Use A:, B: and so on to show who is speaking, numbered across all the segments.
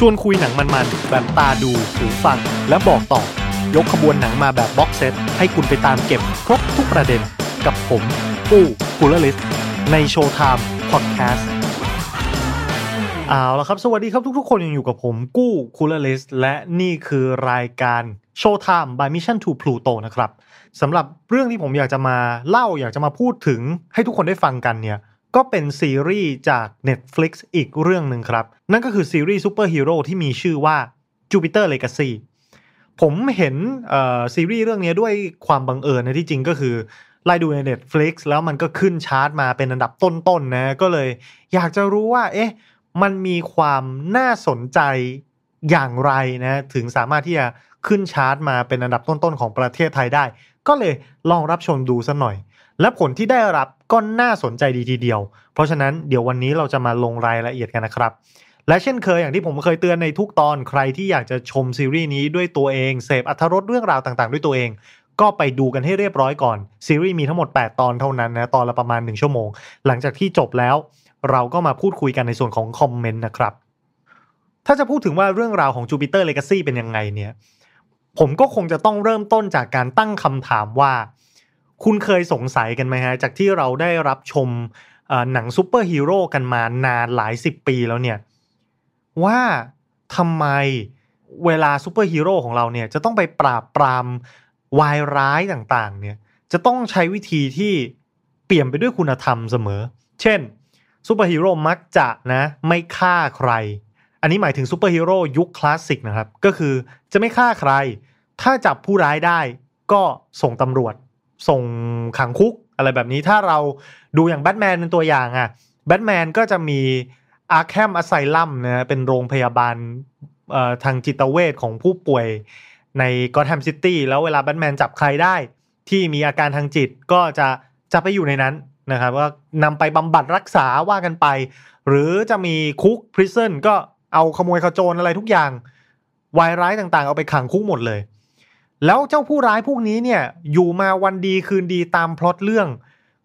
A: ชวนคุยหนังมันๆ แบบตาดูหูฟัง และบอกต่อ ยกขบวนหนังมาแบบ boxset ให้คุณไปตามเก็บครบทุกประเด็นกับผมปู้กูลลิสใน Showtime Podcast เอาละครับ สวัสดีครับทุกๆ คนยังอยู่กับผมกู้คูลลิสและนี่คือรายการ Showtime by Mission to Pluto นะครับสำหรับเรื่องที่ผมอยากจะมาเล่าอยากจะมาพูดถึงให้ทุกคนได้ฟังกันเนี่ย ก็เป็นซีรีส์จาก Netflix อีกเรื่องหนึ่งครับ นั่นก็คือซีรีส์ซูเปอร์ฮีโร่ที่มีชื่อว่า Jupiter Legacy ผมเห็นซีรีส์เรื่องนี้ด้วยความบังเอิญนะที่จริงก็คือไล่ดูใน Netflix แล้วมันก็ขึ้นชาร์ตมาเป็นอันดับต้นๆนนะก็เลยอยากจะรู้ว่า เอ๊ะ มันมีความน่าสนใจอย่างไรนะถึงสามารถที่จะขึ้นชาร์ตมาเป็นอันดับต้นๆของประเทศไทยได้ ก็เลยลองรับชมดูสัหน่อย และผลที่ได้รับก็น่าสนใจดีทีเดียว เพราะฉะนั้นเดี๋ยววันนี้เราจะมาลงรายละเอียดกันนะครับ และเช่นเคยอย่างที่ผมเคยเตือนในทุกตอนใครที่อยากจะชมซีรีส์นี้ด้วยตัวเองเสพอัธรสเรื่องราวต่างๆ ด้วยตัวเอง ก็ไปดูกันให้เรียบร้อยก่อนซีรีส์มีทั้งหมด 8 ตอนเท่านั้นนะตอนละประมาณ 1 ชั่วโมง หลังจากที่จบแล้ว เราก็มาพูดคุยกันในส่วนของคอมเมนต์นะครับถ้าจะพูดถึงว่าเรื่องราวของ Jupiter Legacy เป็นยังไงเนี่ยผมก็คงจะต้องเริ่มต้นจากการตั้งคำถามว่า คุณเคยสงสัยกันไหมฮะ จากที่เราได้รับชมหนังซูเปอร์ฮีโร่กันมานานหลายสิบปีแล้วเนี่ย ว่าทำไมเวลาซูเปอร์ฮีโร่ของเราเนี่ย จะต้องไปปราบปรามวายร้ายต่างๆ เนี่ย จะต้องใช้วิธีที่เปี่ยมไปด้วยคุณธรรมเสมอ เช่นซูเปอร์ฮีโร่มักจะนะไม่ฆ่าใคร อันนี้หมายถึงซูเปอร์ฮีโร่ยุคคลาสสิกนะครับ ก็คือจะไม่ฆ่าใคร ถ้าจับผู้ร้ายได้ก็ส่งตำรวจ ส่งขังคุกอะไรแบบนี้ถ้าเราดูอย่างแบทแมนเป็นตัวอย่างอะแบทแมนก็จะมี Arkham Asylum นะเป็นโรงพยาบาลทางจิตเวชของผู้ป่วยใน Gotham City แล้วเวลาแบทแมนจับใครได้ ที่มีอาการทางจิตก็จะจะไปอยู่ในนั้นนะครับว่านำไปบำบัดรักษาว่ากันไป หรือจะมีคุกพริซันก็เอาขโมยขโจรอะไรทุกอย่างวายร้ายต่างๆ เอาไปขังคุกหมดเลย แล้วเจ้าผู้ร้ายพวกนี้เนี่ยอยู่มาวันดีคืนดีตามพล็อตเรื่อง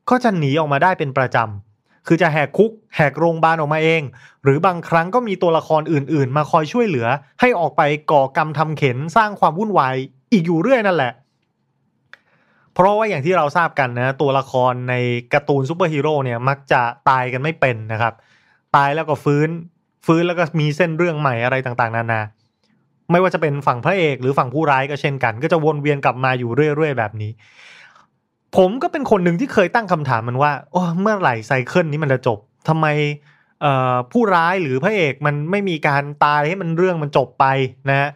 A: ก็จะหนีออกมาได้เป็นประจำคือจะแหกคุก แหกโรงพยาบาลออกมาเอง หรือบางครั้งก็มีตัวละครอื่นๆ มาคอยช่วยเหลือ ให้ออกไปก่อกรรมทำเข็นสร้างความวุ่นวายอีกอยู่เรื่อยนั่นแหละ เพราะว่าอย่างที่เราทราบกันนะ ตัวละครในการ์ตูนซูเปอร์ฮีโร่เนี่ยมักจะตายกันไม่เป็นนะครับ ตายแล้วก็ฟื้น ฟื้นแล้วก็มีเส้นเรื่องใหม่อะไรต่างๆ นานา ไม่ว่าจะเป็นฝั่งพระเอกหรือฝั่งผู้ร้ายก็เช่นกัน ก็จะวนเวียนกลับมาอยู่เรื่อยๆแบบนี้ ผมก็เป็นคนหนึ่งที่เคยตั้งคำถามมันว่าโอ้เมื่อไหร่ cycle นี้มันจะจบทำไมผู้ร้ายหรือพระเอกมันไม่มีการตายให้มันเรื่องมันจบไปนะ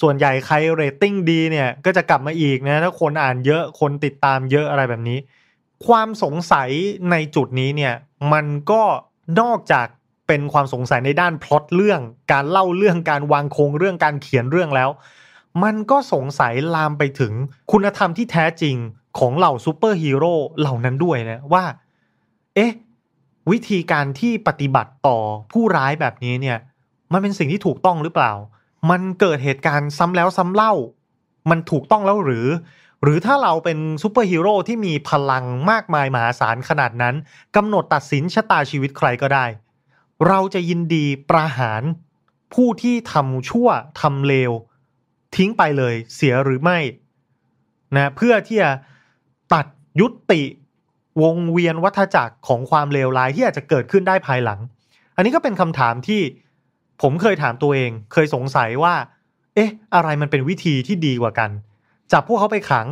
A: ส่วนใหญ่ใครเรตติ้งดีเนี่ยก็จะกลับมาอีกนะถ้าคนอ่านเยอะคนติดตามเยอะอะไรแบบนี้ ความสงสัยในจุดนี้เนี่ยมันก็นอกจาก เป็นความสงสัยในด้านพล็อตเรื่อง การเล่าเรื่องการวางโครงเรื่องการเขียนเรื่องแล้ว มันก็สงสัยลามไปถึงคุณธรรมที่แท้จริงของเหล่าซูเปอร์ฮีโร่เหล่านั้นด้วยนะว่า เอ๊ะ วิธีการที่ปฏิบัติต่อผู้ร้ายแบบนี้เนี่ย มันเป็นสิ่งที่ถูกต้องหรือเปล่า มันเกิดเหตุการณ์ซ้ำแล้วซ้ำเล่า มันถูกต้องแล้วหรือ หรือถ้าเราเป็นซูเปอร์ฮีโร่ที่มีพลังมากมายมหาศาลขนาดนั้นกำหนดตัดสินชะตาชีวิตใครก็ได้ เราจะยินดีประหารผู้ที่ทำชั่วทำเลว ทิ้งไปเลยเสียหรือไม่นะเพื่อที่จะตัดยุติวงเวียนวัฏจักรของความเลวร้ายที่อาจจะเกิดขึ้นได้ภายหลัง อันนี้ก็เป็นคำถามที่ผมเคยถามตัวเอง เคยสงสัยว่า เอ๊ะ อะไรมันเป็นวิธีที่ดีกว่ากัน จับพวกเขาไปขัง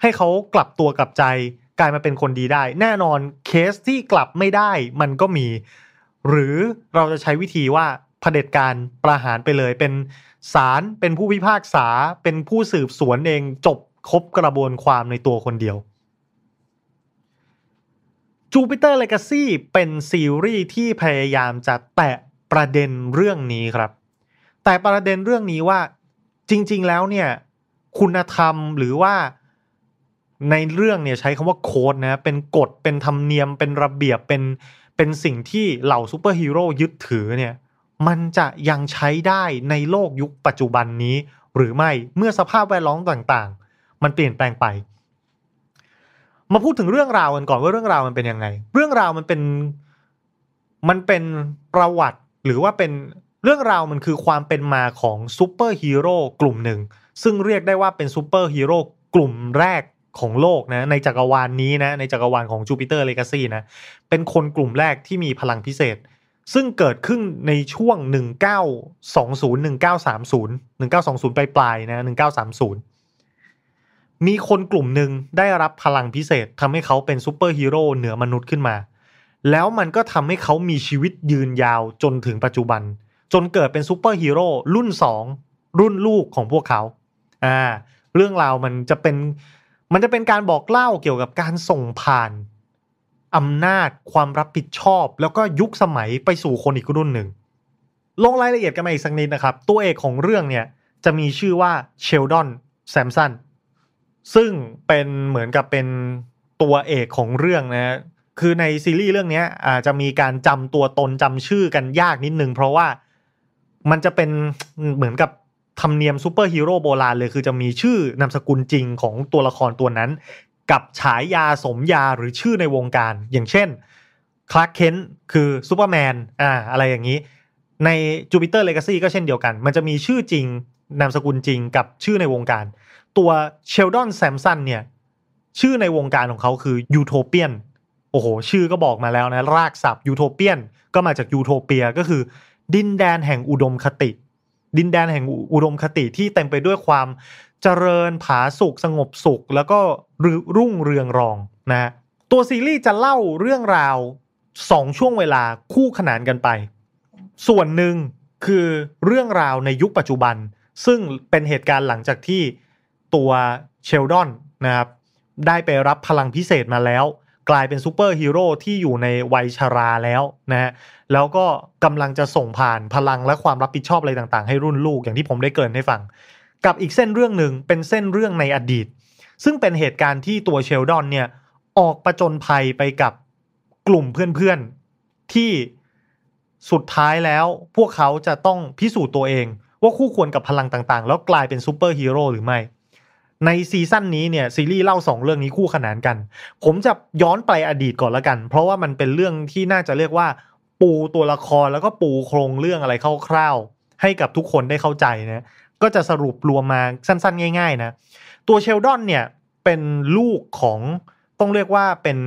A: ให้เขากลับตัวกลับใจ กลายมาเป็นคนดีได้ แน่นอนเคสที่กลับไม่ได้ มันก็มี หรือเราจะใช้วิธีว่าเผด็จการประหารไปเลย เป็นศาลเป็นผู้พิพากษาเป็นผู้สืบสวนเองจบครบกระบวนความในตัวคนเดียว Jupiter Legacy เป็นซีรีส์ที่พยายามจะแตะประเด็นเรื่องนี้ครับ แต่ประเด็นเรื่องนี้ว่าจริง ๆ แล้วเนี่ยคุณธรรมหรือว่าในเรื่องเนี่ยใช้คำว่าโค้ดนะเป็นกฎเป็นธรรมเนียมเป็นระเบียบเป็น เป็นสิ่งที่เหล่าซูเปอร์ฮีโร่ยึดถือเนี่ยมันจะยังใช้ได้ในโลกยุคปัจจุบันนี้ หรือไม่เมื่อสภาพแวดล้อมต่างๆ มันเปลี่ยนแปลงไป มาพูดถึงเรื่องราวกันก่อนว่าเรื่องราวมันเป็นยังไง เรื่องราวมันเป็นมันเป็นประวัติหรือว่าเป็นเรื่องราวมันคือความเป็นมาของซูเปอร์ฮีโร่กลุ่มหนึ่ง ซึ่งเรียกได้ว่าเป็นซูเปอร์ฮีโร่กลุ่มแรก ของโลกนะในจักรวาลนี้นะในจักรวาลของ Jupiter's Legacy นะเป็นคนกลุ่มแรกที่มีพลังพิเศษ ซึ่งเกิดขึ้นในช่วง 1920 1930 1920 ปลายปลายๆนะ 1930 มีคนกลุ่มหนึ่งได้รับพลังพิเศษทำให้เขาเป็นซูเปอร์ฮีโร่เหนือมนุษย์ขึ้นมา แล้วมันก็ทำให้เขามีชีวิตยืนยาวจนถึงปัจจุบัน จนเกิดเป็นซูเปอร์ฮีโร่รุ่น 2 รุ่นลูกของพวกเขาอ่าเรื่องราวมันจะเป็น มันจะเป็นการบอกเล่าเกี่ยวกับการส่งผ่านอำนาจความรับผิดชอบ แล้วก็ยุคสมัยไปสู่คนอีกรุ่นหนึ่ง ลงรายละเอียดกันมาอีกสักนิดนะครับ ตัวเอกของเรื่องเนี่ยจะมีชื่อว่าเชลดอนแซมสันซึ่งเป็นเหมือนกับเป็นตัวเอกของเรื่องนะคือในซีรีส์เรื่องนี้อาจจะมีการจำตัวตนจำชื่อกันยากนิดนึง เพราะว่ามันจะเป็นเหมือนกับ ธรรมเนียมซูเปอร์ฮีโร่โบราณเลย คือจะมีชื่อนามสกุลจริงของตัวละครตัวนั้น กับฉายาสมญาหรือชื่อในวงการ อย่างเช่นคลาร์กเคนท์คือซูเปอร์แมนอ่าอะไรอย่างนี้ ใน Jupiter's Legacy ก็เช่นเดียวกัน มันจะมีชื่อจริงนามสกุลจริงกับชื่อในวงการ ตัวเชลดอนแซมสันเนี่ยชื่อในวงการของเขาคือ Utopian โอ้โห ชื่อก็บอกมาแล้วนะ รากศัพท์ Utopian ก็มาจากยูโทเปียก็คือ ดินแดนแห่งอุดมคติ ดินแดนแห่งอุดมคติที่เต็มไปด้วยความเจริญผาสุกสงบสุข แล้วก็รุ่งเรืองรองนะตัวซีรีส์จะเล่าเรื่องราวสองช่วงเวลาคู่ขนานกันไป ส่วนหนึ่งคือเรื่องราวในยุคปัจจุบัน ซึ่งเป็นเหตุการณ์หลังจากที่ตัวเชลดอนนะครับได้ไปรับพลังพิเศษมาแล้ว กลายเป็นซูเปอร์ฮีโร่ที่อยู่ในวัยชราแล้วนะฮะแล้วก็กำลังจะส่งผ่านพลังและความรับผิดชอบอะไรต่างๆ ให้รุ่นลูกอย่างที่ผมได้เกริ่นให้ฟัง กับอีกเส้นเรื่องหนึ่งเป็นเส้นเรื่องในอดีต ซึ่งเป็นเหตุการณ์ที่ตัวเชลดอนเนี่ยออกประจนภัยไปกับกลุ่มเพื่อนๆที่สุดท้ายแล้วพวกเขาจะต้องพิสูจน์ตัวเอง ว่าคู่ควรกับพลังต่างๆ แล้วกลายเป็นซูเปอร์ฮีโร่หรือไม่ ในซีซั่นนี้เนี่ยซีรีส์เล่าสองเรื่องนี้คู่ขนานกัน ผมจะย้อนไปอดีตก่อนละกัน เพราะว่ามันเป็นเรื่องที่น่าจะเรียกว่า ปูตัวละครแล้วก็ปูโครงเรื่องอะไรคร่าวๆให้กับทุกคนได้เข้าใจนะก็จะสรุปรวมมาสั้น ๆ ง่าย ๆ นะ ตัวเชลดอนเนี่ยเป็นลูกของต้องเรียกว่าเป็น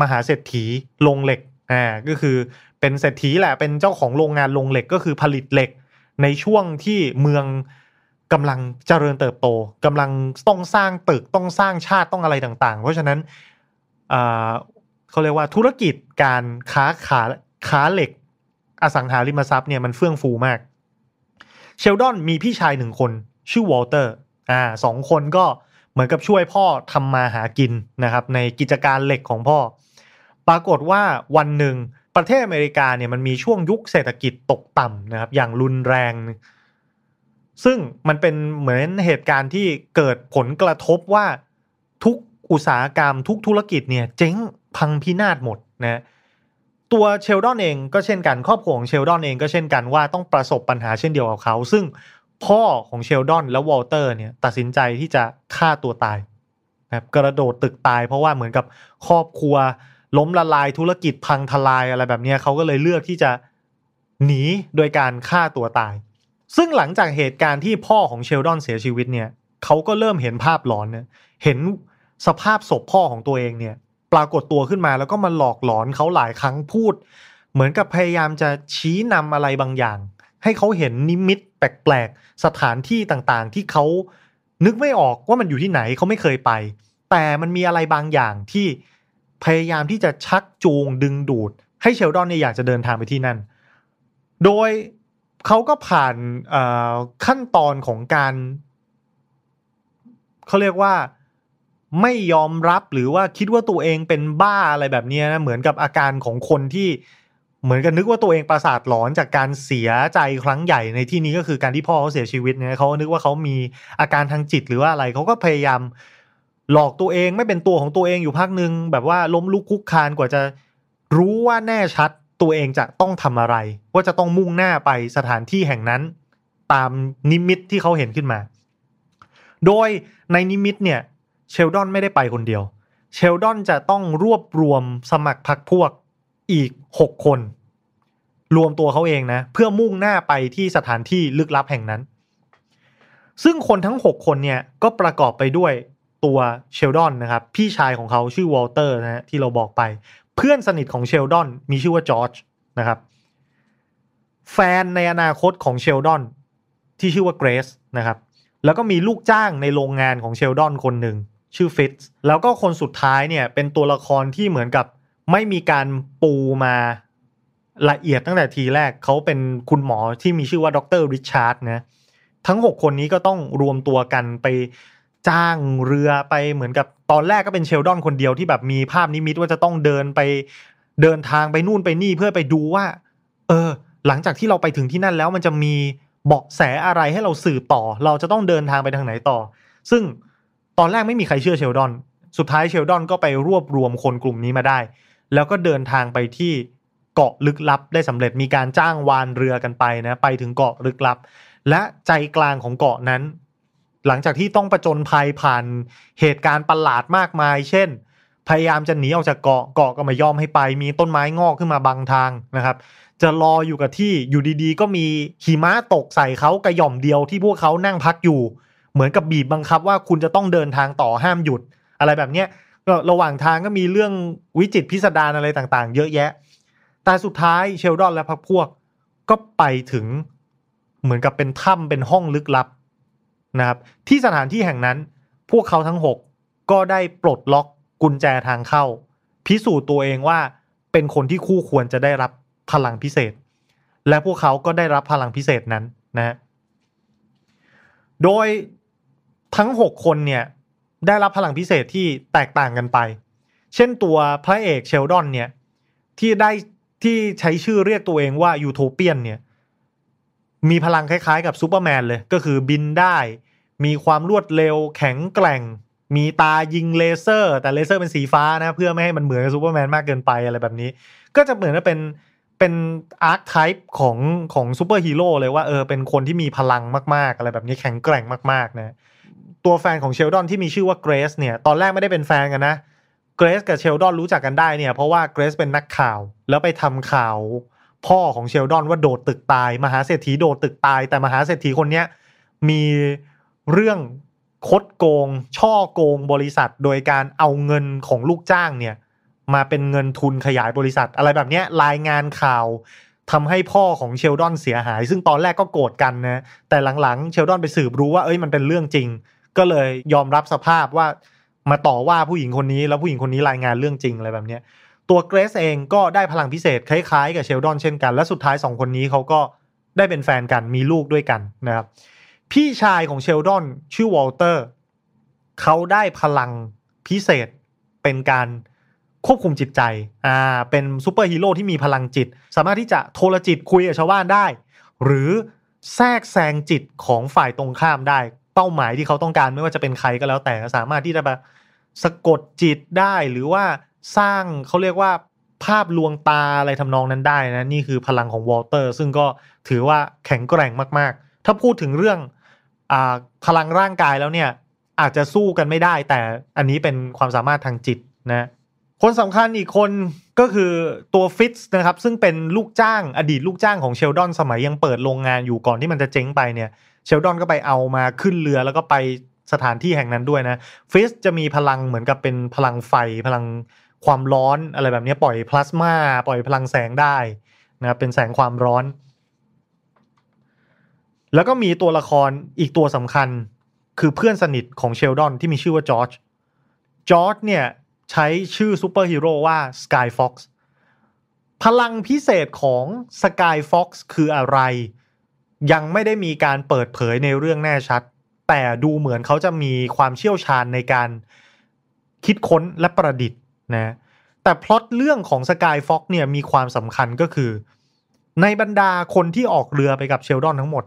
A: มหาเศรษฐีโรงเหล็กอ่าก็คือเป็นเศรษฐีแหละเป็นเจ้าของโรงงานโรงเหล็กก็คือผลิตเหล็กในช่วงที่เมือง กำลังเจริญเติบโตกำลังต้องสร้างตึกต้องสร้างชาติต้องอะไรต่างๆ เพราะฉะนั้นเขาเรียกว่าธุรกิจการค้าขาค้าเหล็กอสังหาริมทรัพย์เนี่ยมันเฟื่องฟูมาก เชลดอนมีพี่ชายหนึ่งคนชื่อวอลเตอร์อ่าสองคนก็เหมือนกับช่วยพ่อทำมาหากินนะครับ ในกิจการเหล็กของพ่อ ปรากฏว่าวันหนึ่งประเทศอเมริกาเนี่ยมันมีช่วงยุคเศรษฐกิจตกต่ำนะครับ อย่างรุนแรง ซึ่งมันเป็นเหมือนเหตุการณ์ที่เกิดผลกระทบว่าทุกอุตสาหกรรมทุกธุรกิจเนี่ยเจ๊งพังพินาศหมดนะตัวเชลดอนเองก็เช่นกันครอบครัวของเชลดอนเองก็เช่นกันว่าต้องประสบปัญหาเช่นเดียวกับเขา ซึ่งพ่อของเชลดอนและวอลเตอร์เนี่ยตัดสินใจที่จะฆ่าตัวตายแบบกระโดดตึกตาย เพราะว่าเหมือนกับครอบครัว ล้มละลายธุรกิจพังทลายอะไรแบบนี้เขาก็เลยเลือกที่จะหนีโดยการฆ่าตัวตาย ซึ่งหลังจากเหตุการณ์ที่พ่อของเชลดอนเสียชีวิตเนี่ยเขาก็เริ่มเห็นภาพหลอนเนี่ยเห็นสภาพศพพ่อของตัวเองเนี่ย ปรากฏตัวขึ้นมาแล้วก็มาหลอกหลอนเขาหลายครั้งพูด เหมือนกับพยายามจะชี้นำอะไรบางอย่าง ให้เขาเห็นนิมิตแปลกๆสถานที่ต่างๆ ที่เขานึกไม่ออกว่ามันอยู่ที่ไหนเขาไม่เคยไป แต่มันมีอะไรบางอย่างที่พยายามที่จะชักจูงดึงดูด ให้เชลดอนเนี่ยอยากจะเดินทางไปที่นั่น โดย เขาก็ผ่านขั้นตอนของการเขาเรียกว่าไม่ยอมรับหรือว่าคิดว่าตัวเองเป็นบ้าอะไรแบบนี้นะเหมือนกับอาการของคนที่เหมือนกันนึกว่าตัวเองประสาทหลอนจากการเสียใจครั้งใหญ่ในที่นี้ก็คือการที่พ่อเขาเสียชีวิตเนี่ยเขานึกว่าเขามีอาการทางจิตหรือว่าอะไรเขาก็พยายามหลอกตัวเองไม่เป็นตัวของตัวเองอยู่พักหนึ่งแบบว่าล้มลุกคุกคานกว่าจะรู้ว่าแน่ชัด ตัวเองจะต้องทำอะไร ว่าจะต้องมุ่งหน้าไปสถานที่แห่งนั้น ตามนิมิตที่เขาเห็นขึ้นมา โดยในนิมิตเนี่ยเชลดอนไม่ได้ไปคนเดียว เชลดอนจะต้องรวบรวมสมัครพรรคพวกอีก 6 คน รวมตัวเขาเองนะ เพื่อมุ่งหน้าไปที่สถานที่ลึกลับแห่งนั้น ซึ่งคนทั้ง 6 คนเนี่ยก็ประกอบไปด้วยตัวเชลดอนนะครับ พี่ชายของเขาชื่อวอลเตอร์นะฮะที่เราบอกไป เพื่อนสนิทของเชลดอนมีชื่อว่าจอร์จนะครับ แฟนในอนาคตของเชลดอนที่ชื่อว่าเกรซนะครับ แล้วก็มีลูกจ้างในโรงงานของเชลดอนคนหนึ่งชื่อฟิตซ์แล้วก็คนสุดท้ายเนี่ยเป็นตัวละครที่เหมือนกับไม่มีการปูมาละเอียดตั้งแต่ทีแรกเขาเป็นคุณหมอที่มีชื่อว่าดรริชาร์ดนะทั้ง 6 คนนี้ก็ต้องรวมตัวกันไป จ้างเรือไปเหมือนกับตอนแรกก็เป็นเชลดอนคนเดียวที่แบบมีภาพนิมิตว่าจะต้องเดินไปเดินทางไปนู่นไปนี่เพื่อไปดูว่า เออ หลังจากที่เราไปถึงที่นั่นแล้วมันจะมีเบาะแสอะไรให้เราสืบต่อ เราจะต้องเดินทางไปทางไหนต่อ ซึ่งตอนแรกไม่มีใครเชื่อเชลดอน สุดท้ายเชลดอนก็ไปรวบรวมคนกลุ่มนี้มาได้ แล้วก็เดินทางไปที่เกาะลึกลับได้สำเร็จมีการจ้างวานเรือกันไปนะ ไปถึงเกาะลึกลับ และใจกลางของเกาะนั้น หลังจากที่ต้องประจนภัยผ่านเหตุการณ์ประหลาดมากมาย เช่น พยายามจะหนีออกจากเกาะเกาะก็ไม่ยอมให้ไป มีต้นไม้งอกขึ้นมาบังทางนะครับ จะรออยู่กับที่อยู่ดีๆ ก็มีหิมะตกใส่เขากระหย่อมเดียวที่พวกเขานั่งพักอยู่ เหมือนกับบีบบังคับว่าคุณจะต้องเดินทางต่อห้ามหยุด อะไรแบบเนี้ยระหว่างทางก็มีเรื่องวิจิตพิสดารอะไรต่างๆ เยอะแยะ แต่สุดท้ายเชลดอนและพักพวกก็ไปถึงเหมือนกับเป็นถ้ำเป็นห้องลึกลับ นะครับที่สถานที่แห่งนั้น พวกเขาทั้งหกก็ได้ปลดล็อกกุญแจทางเข้า พิสูจน์ตัวเองว่าเป็นคนที่คู่ควรจะได้รับพลังพิเศษ และพวกเขาก็ได้รับพลังพิเศษนั้นนะโดยทั้งหกคนเนี่ยได้รับพลังพิเศษที่แตกต่างกันไป เช่นตัวพระเอกเชลดอนเนี่ยที่ได้ที่ใช้ชื่อเรียกตัวเองว่า Utopian เนี่ยมีพลังคล้ายๆกับซูเปอร์แมนเลยก็คือบินได้ มีความรวดเร็วแข็งแกร่ง มีตายิงเลเซอร์ แต่เลเซอร์เป็นสีฟ้านะ เพื่อไม่ให้มันเหมือนซูเปอร์แมนมากเกินไปอะไรแบบนี้ ก็จะเหมือนกับเป็นเป็น archetype ของของซูเปอร์ฮีโร่เลยว่าเออเป็นคนที่มีพลังมากๆ อะไรแบบนี้แข็งแกร่งมากๆนะตัวแฟนของเชลดอนที่มีชื่อว่าเกรซเนี่ยตอนแรกไม่ได้เป็นแฟนกันนะเกรซกับเชลดอนรู้จักกันได้เนี่ยเพราะว่าเกรซเป็นนักข่าว แล้วไปทำข่าว พ่อของเชลดอนว่าโดดตึกตาย มหาเศรษฐีโดดตึกตาย แต่มหาเศรษฐีคนเนี้ยมี เรื่องคดโกง ช่อโกงบริษัท โดยการเอาเงินของลูกจ้างเนี่ย มาเป็นเงินทุนขยายบริษัท อะไรแบบนี้รายงานข่าวทำให้พ่อของเชลดอนเสียหาย ซึ่งตอนแรกก็โกรธกันนะแต่หลังๆ เชลดอนไปสืบรู้ว่าเอ้ยมันเป็นเรื่องจริง ก็เลยยอมรับสภาพว่ามาต่อว่าผู้หญิงคนนี้แล้วผู้หญิงคนนี้รายงานเรื่องจริงอะไรแบบนี้ตัวเกรซเองก็ได้พลังพิเศษคล้ายๆ กับเชลดอนเช่นกัน และสุดท้ายสองคนนี้เขาก็ได้เป็นแฟนกันมีลูกด้วยกันนะครับ พี่ชายของเชลดอนชื่อวอลเตอร์เขาได้พลังพิเศษเป็นการควบคุมจิตใจ อ่า เป็นซูเปอร์ฮีโร่ที่มีพลังจิต สามารถที่จะโทรจิตคุยกับชาวบ้านได้ หรือแทรกแซงจิตของฝ่ายตรงข้ามได้ เป้าหมายที่เขาต้องการไม่ว่าจะเป็นใครก็แล้วแต่สามารถที่จะแบบสะกดจิตได้หรือว่าสร้างเขาเรียกว่าภาพลวงตาอะไรทำนองนั้นได้นะ นี่คือพลังของวอลเตอร์ ซึ่งก็ถือว่าแข็งแกร่งมากๆ ถ้าพูดถึงเรื่อง พลังร่างกายแล้วเนี่ย อาจจะสู้กันไม่ได้ แต่อันนี้เป็นความสามารถทางจิตนะคนสำคัญอีกคนก็คือตัวฟิตส์นะครับ ซึ่งเป็นลูกจ้างอดีตลูกจ้างของเชลดอนสมัยยังเปิดโรงงานอยู่ก่อนที่มันจะเจ๊งไปเนี่ย เชลดอนก็ไปเอามาขึ้นเรือแล้วก็ไปสถานที่แห่งนั้นด้วยนะฟิสจะมีพลังเหมือนกับเป็นพลังไฟพลังความร้อนอะไรแบบนี้ปล่อยพลาสมาปล่อยพลังแสงได้นะเป็นแสงความร้อน แล้วก็มีตัวละครอีกตัวสำคัญ คือเพื่อนสนิทของเชลดอนที่มีชื่อว่าจอร์จจอร์จเนี่ยใช้ชื่อซูเปอร์ฮีโร่ว่า Sky Fox พลังพิเศษของ Sky Fox คืออะไร ยังไม่ได้มีการเปิดเผยในเรื่องแน่ชัด แต่ดูเหมือนเขาจะมีความเชี่ยวชาญในการคิดค้นและประดิษฐ์นะแต่พล็อตเรื่องของ Sky Fox เนี่ยมีความสำคัญก็คือ ในบรรดาคนที่ออกเรือไปกับเชลดอนทั้งหมด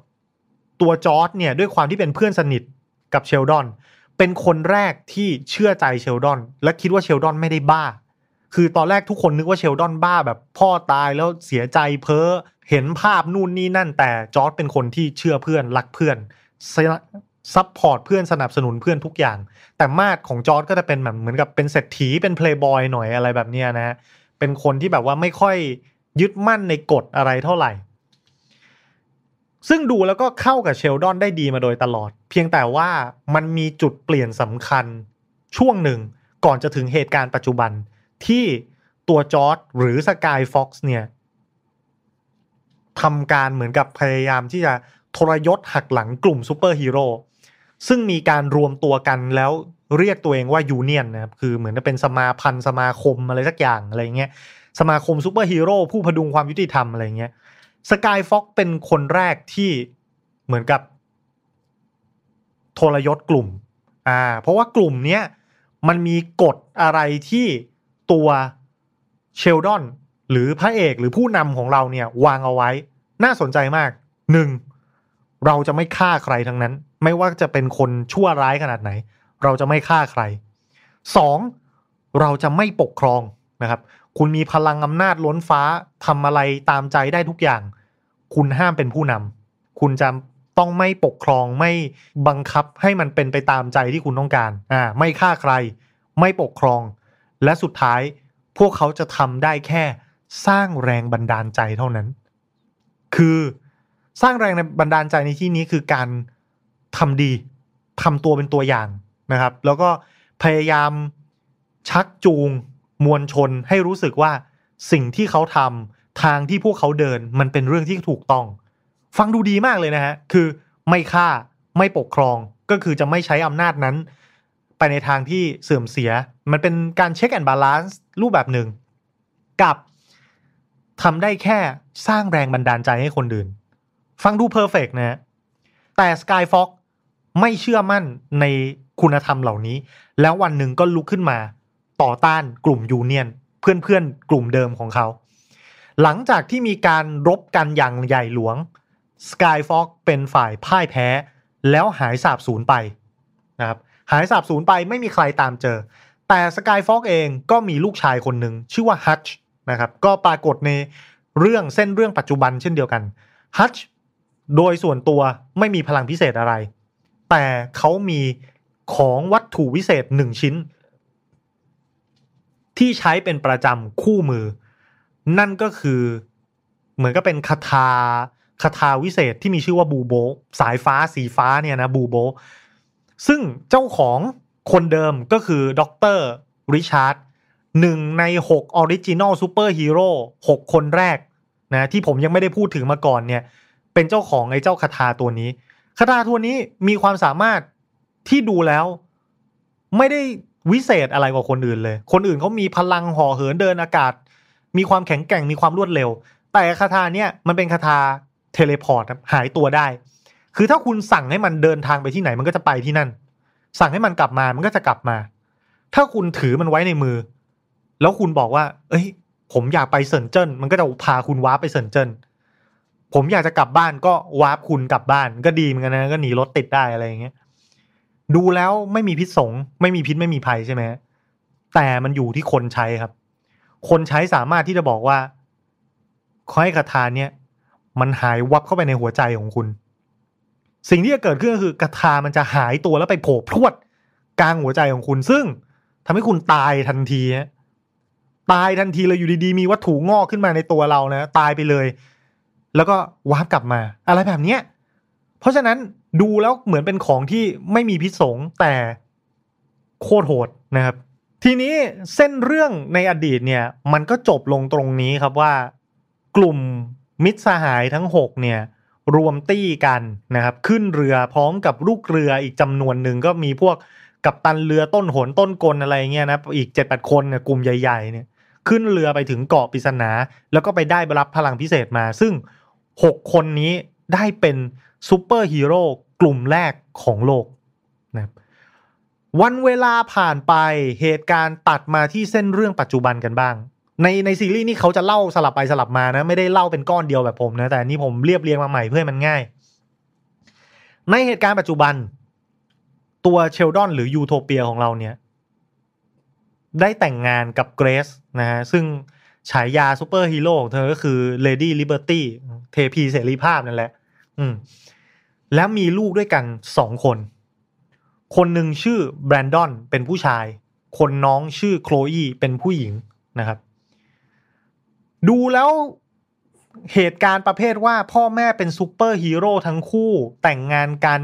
A: ตัวจอร์จเนี่ยด้วยความที่เป็นเพื่อนสนิทกับเชลดอน เป็นคนแรกที่เชื่อใจเชลดอน และคิดว่าเชลดอนไม่ได้บ้า คือตอนแรกทุกคนนึกว่าเชลดอนบ้าแบบพ่อตายแล้วเสียใจเพ้อเห็นภาพนู่นนี่นั่น แต่จอร์จเป็นคนที่เชื่อเพื่อนรักเพื่อน support เพื่อนสนับสนุนเพื่อนทุกอย่าง แต่มาดของจอร์จก็จะเป็นแบบเหมือนกับเป็นเศรษฐีเป็นเพลย์บอยหน่อยอะไรแบบนี้นะเป็นคนที่แบบว่าไม่ค่อยยึดมั่นในกฎอะไรเท่าไหร่ ซึ่งดูแล้วก็เข้ากับเชลดอนได้ดีมาโดยตลอด เพียงแต่ว่ามันมีจุดเปลี่ยนสำคัญช่วงหนึ่งก่อนจะถึงเหตุการณ์ปัจจุบันที่ตัวจอร์จหรือสกายฟ็อกซ์เนี่ยทำการเหมือนกับพยายามที่จะทรยศหักหลังกลุ่มซูเปอร์ฮีโร่ซึ่งมีการรวมตัวกันแล้วเรียกตัวเองว่ายูเนียนนะครับคือเหมือนจะเป็นสมาพันธ์สมาคมอะไรสักอย่างอะไรเงี้ยสมาคมซูเปอร์ฮีโร่ผู้ผดุงความยุติธรรมอะไรเงี้ย สกายฟ็อกเป็นคนแรกที่เหมือนกับทรยศกลุ่ม อ่า เพราะว่ากลุ่มเนี้ยมันมีกฎอะไรที่ตัวเชลดอนหรือพระเอกหรือผู้นำของเราเนี่ยวางเอาไว้ น่าสนใจมากหนึ่งเราจะไม่ฆ่าใครทั้งนั้น ไม่ว่าจะเป็นคนชั่วร้ายขนาดไหน เราจะไม่ฆ่าใครสองเราจะไม่ปกครอง นะครับ คุณมีพลังอำนาจล้นฟ้าทำอะไรตามใจได้ทุกอย่าง คุณห้ามเป็นผู้นำคุณจะต้องไม่ปกครองไม่บังคับให้มันเป็นไปตามใจที่คุณต้องการอ่าไม่ฆ่าใคร ไม่ปกครอง และสุดท้ายพวกเขาจะทำได้แค่สร้างแรงบันดาลใจเท่านั้น คือสร้างแรงบันดาลใจในที่นี้คือการทำดีทำตัวเป็นตัวอย่างนะครับ แล้วก็พยายามชักจูง มวลชนให้รู้สึกว่าสิ่งที่เขาทำทางที่พวกเขาเดินมันเป็นเรื่องที่ถูกต้อง ฟังดูดีมากเลยนะฮะ คือไม่ฆ่าไม่ปกครองก็คือจะไม่ใช้อำนาจนั้น ไปในทางที่เสื่อมเสีย มันเป็นการ check and balance รูปแบบหนึ่ง กับทำได้แค่สร้างแรงบันดาลใจให้คนอื่น ฟังดู perfect นะแต่ Skyfox ไม่เชื่อมั่นในคุณธรรมเหล่านี้ แล้ววันหนึ่งก็ลุกขึ้นมา ต่อต้านกลุ่มยูเนียน เพื่อนๆ กลุ่มเดิมของเขา หลังจากที่มีการรบกันอย่างใหญ่หลวง Skyfox เป็นฝ่ายพ่ายแพ้ แล้วหายสาบสูญไปนะครับหายสาบสูญไปไม่มีใครตามเจอ แต่ Skyfox เองก็มีลูกชายคนหนึ่งชื่อว่า Hutch นะครับก็ปรากฏในเรื่องเส้นเรื่องปัจจุบันเช่นเดียวกัน Hutch โดยส่วนตัวไม่มีพลังพิเศษอะไร แต่เขามีของวัตถุวิเศษหนึ่งชิ้น ที่ใช้เป็นประจำคู่มือ นั่นก็คือเหมือนก็เป็นคาถาคาถาวิเศษที่มีชื่อว่าบูโบ สายฟ้าสีฟ้าเนี่ยนะบูโบ ซึ่งเจ้าของคนเดิมก็คือด็อกเตอร์ริชาร์ดหนึ่งในหก original ซูเปอร์ฮีโร่หกคนแรกนะที่ผมยังไม่ได้พูดถึงมาก่อนเนี่ย เป็นเจ้าของไอ้เจ้าคาถาตัวนี้คาถาตัวนี้มีความสามารถที่ดูแล้ว ไม่ได้ วิเศษอะไรกว่าคนอื่นเลย คนอื่นเขามีพลังเหาะเหินเดินอากาศ มีความแข็งแกร่งมีความรวดเร็ว แต่คทาเนี่ยมันเป็นคทา teleport หายตัวได้ คือถ้าคุณสั่งให้มันเดินทางไปที่ไหนมันก็จะไปที่นั่น สั่งให้มันกลับมามันก็จะกลับมา ถ้าคุณถือมันไว้ในมือ แล้วคุณบอกว่า เอ้ย ผมอยากไปเซินเจิ้นมันก็จะพาคุณว้าไปเซินเจิ้นผมอยากจะกลับบ้านก็ warp คุณกลับบ้านก็ดีเหมือนกันนะก็หนีรถติดได้อะไรอย่างเงี้ย ดูแล้วไม่มีพิษสงไม่มีพิษไม่มีภัยใช่ไหมแต่มันอยู่ที่คนใช้ครับ คนใช้สามารถที่จะบอกว่าขอให้คาถาเนี้ยมันหายวับเข้าไปในหัวใจของคุณ สิ่งที่จะเกิดขึ้นก็คือกระทามันจะหายตัวแล้วไปโผล่พรวดกลางหัวใจของคุณ ซึ่งทำให้คุณตายทันทีตายทันทีเลยอยู่ดีๆมีวัตถุงอกขึ้นมาในตัวเรานะตายไปเลย แล้วก็วาร์ปกลับมา อะไรแบบเนี้ย เพราะฉะนั้น ดูแล้วเหมือนเป็นของที่ไม่มีพิษสงแต่โคตรโหดนะครับ ทีนี้เส้นเรื่องในอดีตเนี่ย มันก็จบลงตรงนี้ครับว่ากลุ่มมิตรสหายทั้ง 6 เนี่ย รวมตี้กันนะครับ ขึ้นเรือพร้อมกับลูกเรืออีกจำนวนหนึ่งก็มีพวกกัปตันเรือต้นหนต้นกลอะไรเงี้ยนะอีกเจ็ดแปดคนเนี่ยกลุ่มใหญ่ๆเนี่ยขึ้นเรือไปถึงเกาะปริศนา แล้วก็ไปได้รับพลังพิเศษมา ซึ่ง 6 คนนี้ได้เป็น ซูเปอร์ฮีโร่กลุ่มแรกของโลกนะครับวันเวลาผ่านไปเหตุการณ์ตัดมาที่เส้นเรื่องปัจจุบันกันบ้าง ในในซีรีส์นี่เขาจะเล่าสลับไปสลับมานะ ไม่ได้เล่าเป็นก้อนเดียวแบบผมนะ แต่นี่ผมเรียบเรียงมาใหม่เพื่อมันง่าย ในเหตุการณ์ปัจจุบัน ตัวเชลดอนหรือยูโทเปียของเราเนี่ย ได้แต่งงานกับเกรซนะฮะ ซึ่งฉายาซูเปอร์ฮีโร่ของเธอก็คือ Lady Liberty เทพีเสรีภาพนั่นแหละ อืมแล้วมีลูกด้วยกันสองคน คนหนึ่งชื่อแบรนดอนเป็นผู้ชาย คนน้องชื่อโคลอีเป็นผู้หญิงนะครับ ดูแล้วเหตุการณ์ประเภทว่าพ่อแม่เป็นซูเปอร์ฮีโร่ทั้งคู่แต่งงานกัน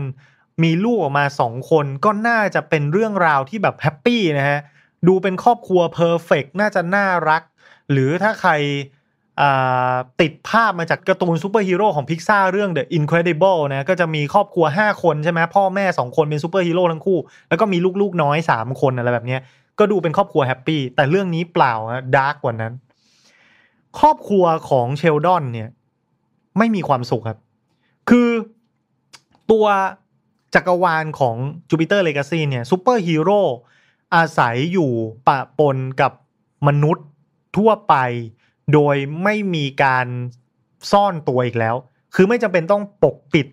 A: มีลูกออกมาสองคนก็น่าจะเป็นเรื่องราวที่แบบ happy นะฮะ ดูเป็นครอบครัว perfect น่าจะน่ารัก หรือถ้าใคร ติดภาพมาจากการ์ตูนซูเปอร์ฮีโร่ของพิกซ่าเรื่อง The Incredible นะก็จะมีครอบครัว 5 คนใช่ไหมพ่อแม่ 2 คนเป็นซูเปอร์ฮีโร่ทั้งคู่ แล้วก็มีลูกๆน้อย 3 คนอะไรแบบนี้ก็ดูเป็นครอบครัว happy แต่เรื่องนี้เปล่า dark กว่านั้น ครอบครัวของเชลดอนเนี่ย ไม่มีความสุขครับ คือตัวจักรวาลของ Jupiter's Legacy เนี่ยซูเปอร์ฮีโร่อาศัยอยู่ปะปนกับมนุษย์ทั่วไป โดยไม่มีการซ่อนตัวอีกแล้ว คือไม่จำเป็นต้องปกปิด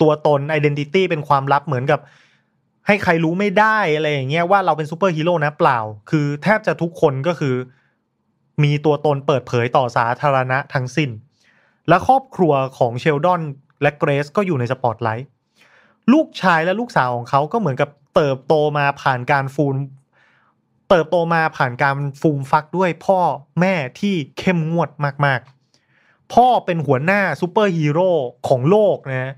A: ตัวตน identity เป็นความลับเหมือนกับ ให้ใครรู้ไม่ได้อะไรอย่างเงี้ยว่าเราเป็นซูเปอร์ฮีโร่นะเปล่า คือแทบจะทุกคนก็คือ มีตัวตนเปิดเผยต่อสาธารณะทั้งสิ้น และครอบครัวของเชลดอนและเกรซก็อยู่ในสปอตไลท์ลูกชายและลูกสาวของเขาก็เหมือนกับเติบโตมาผ่านการฟูม เติบโตมาผ่านการฟูมฟักด้วยพ่อแม่ที่เข้มงวดมากๆ พ่อเป็นหัวหน้าซูเปอร์ฮีโร่ของโลกนะ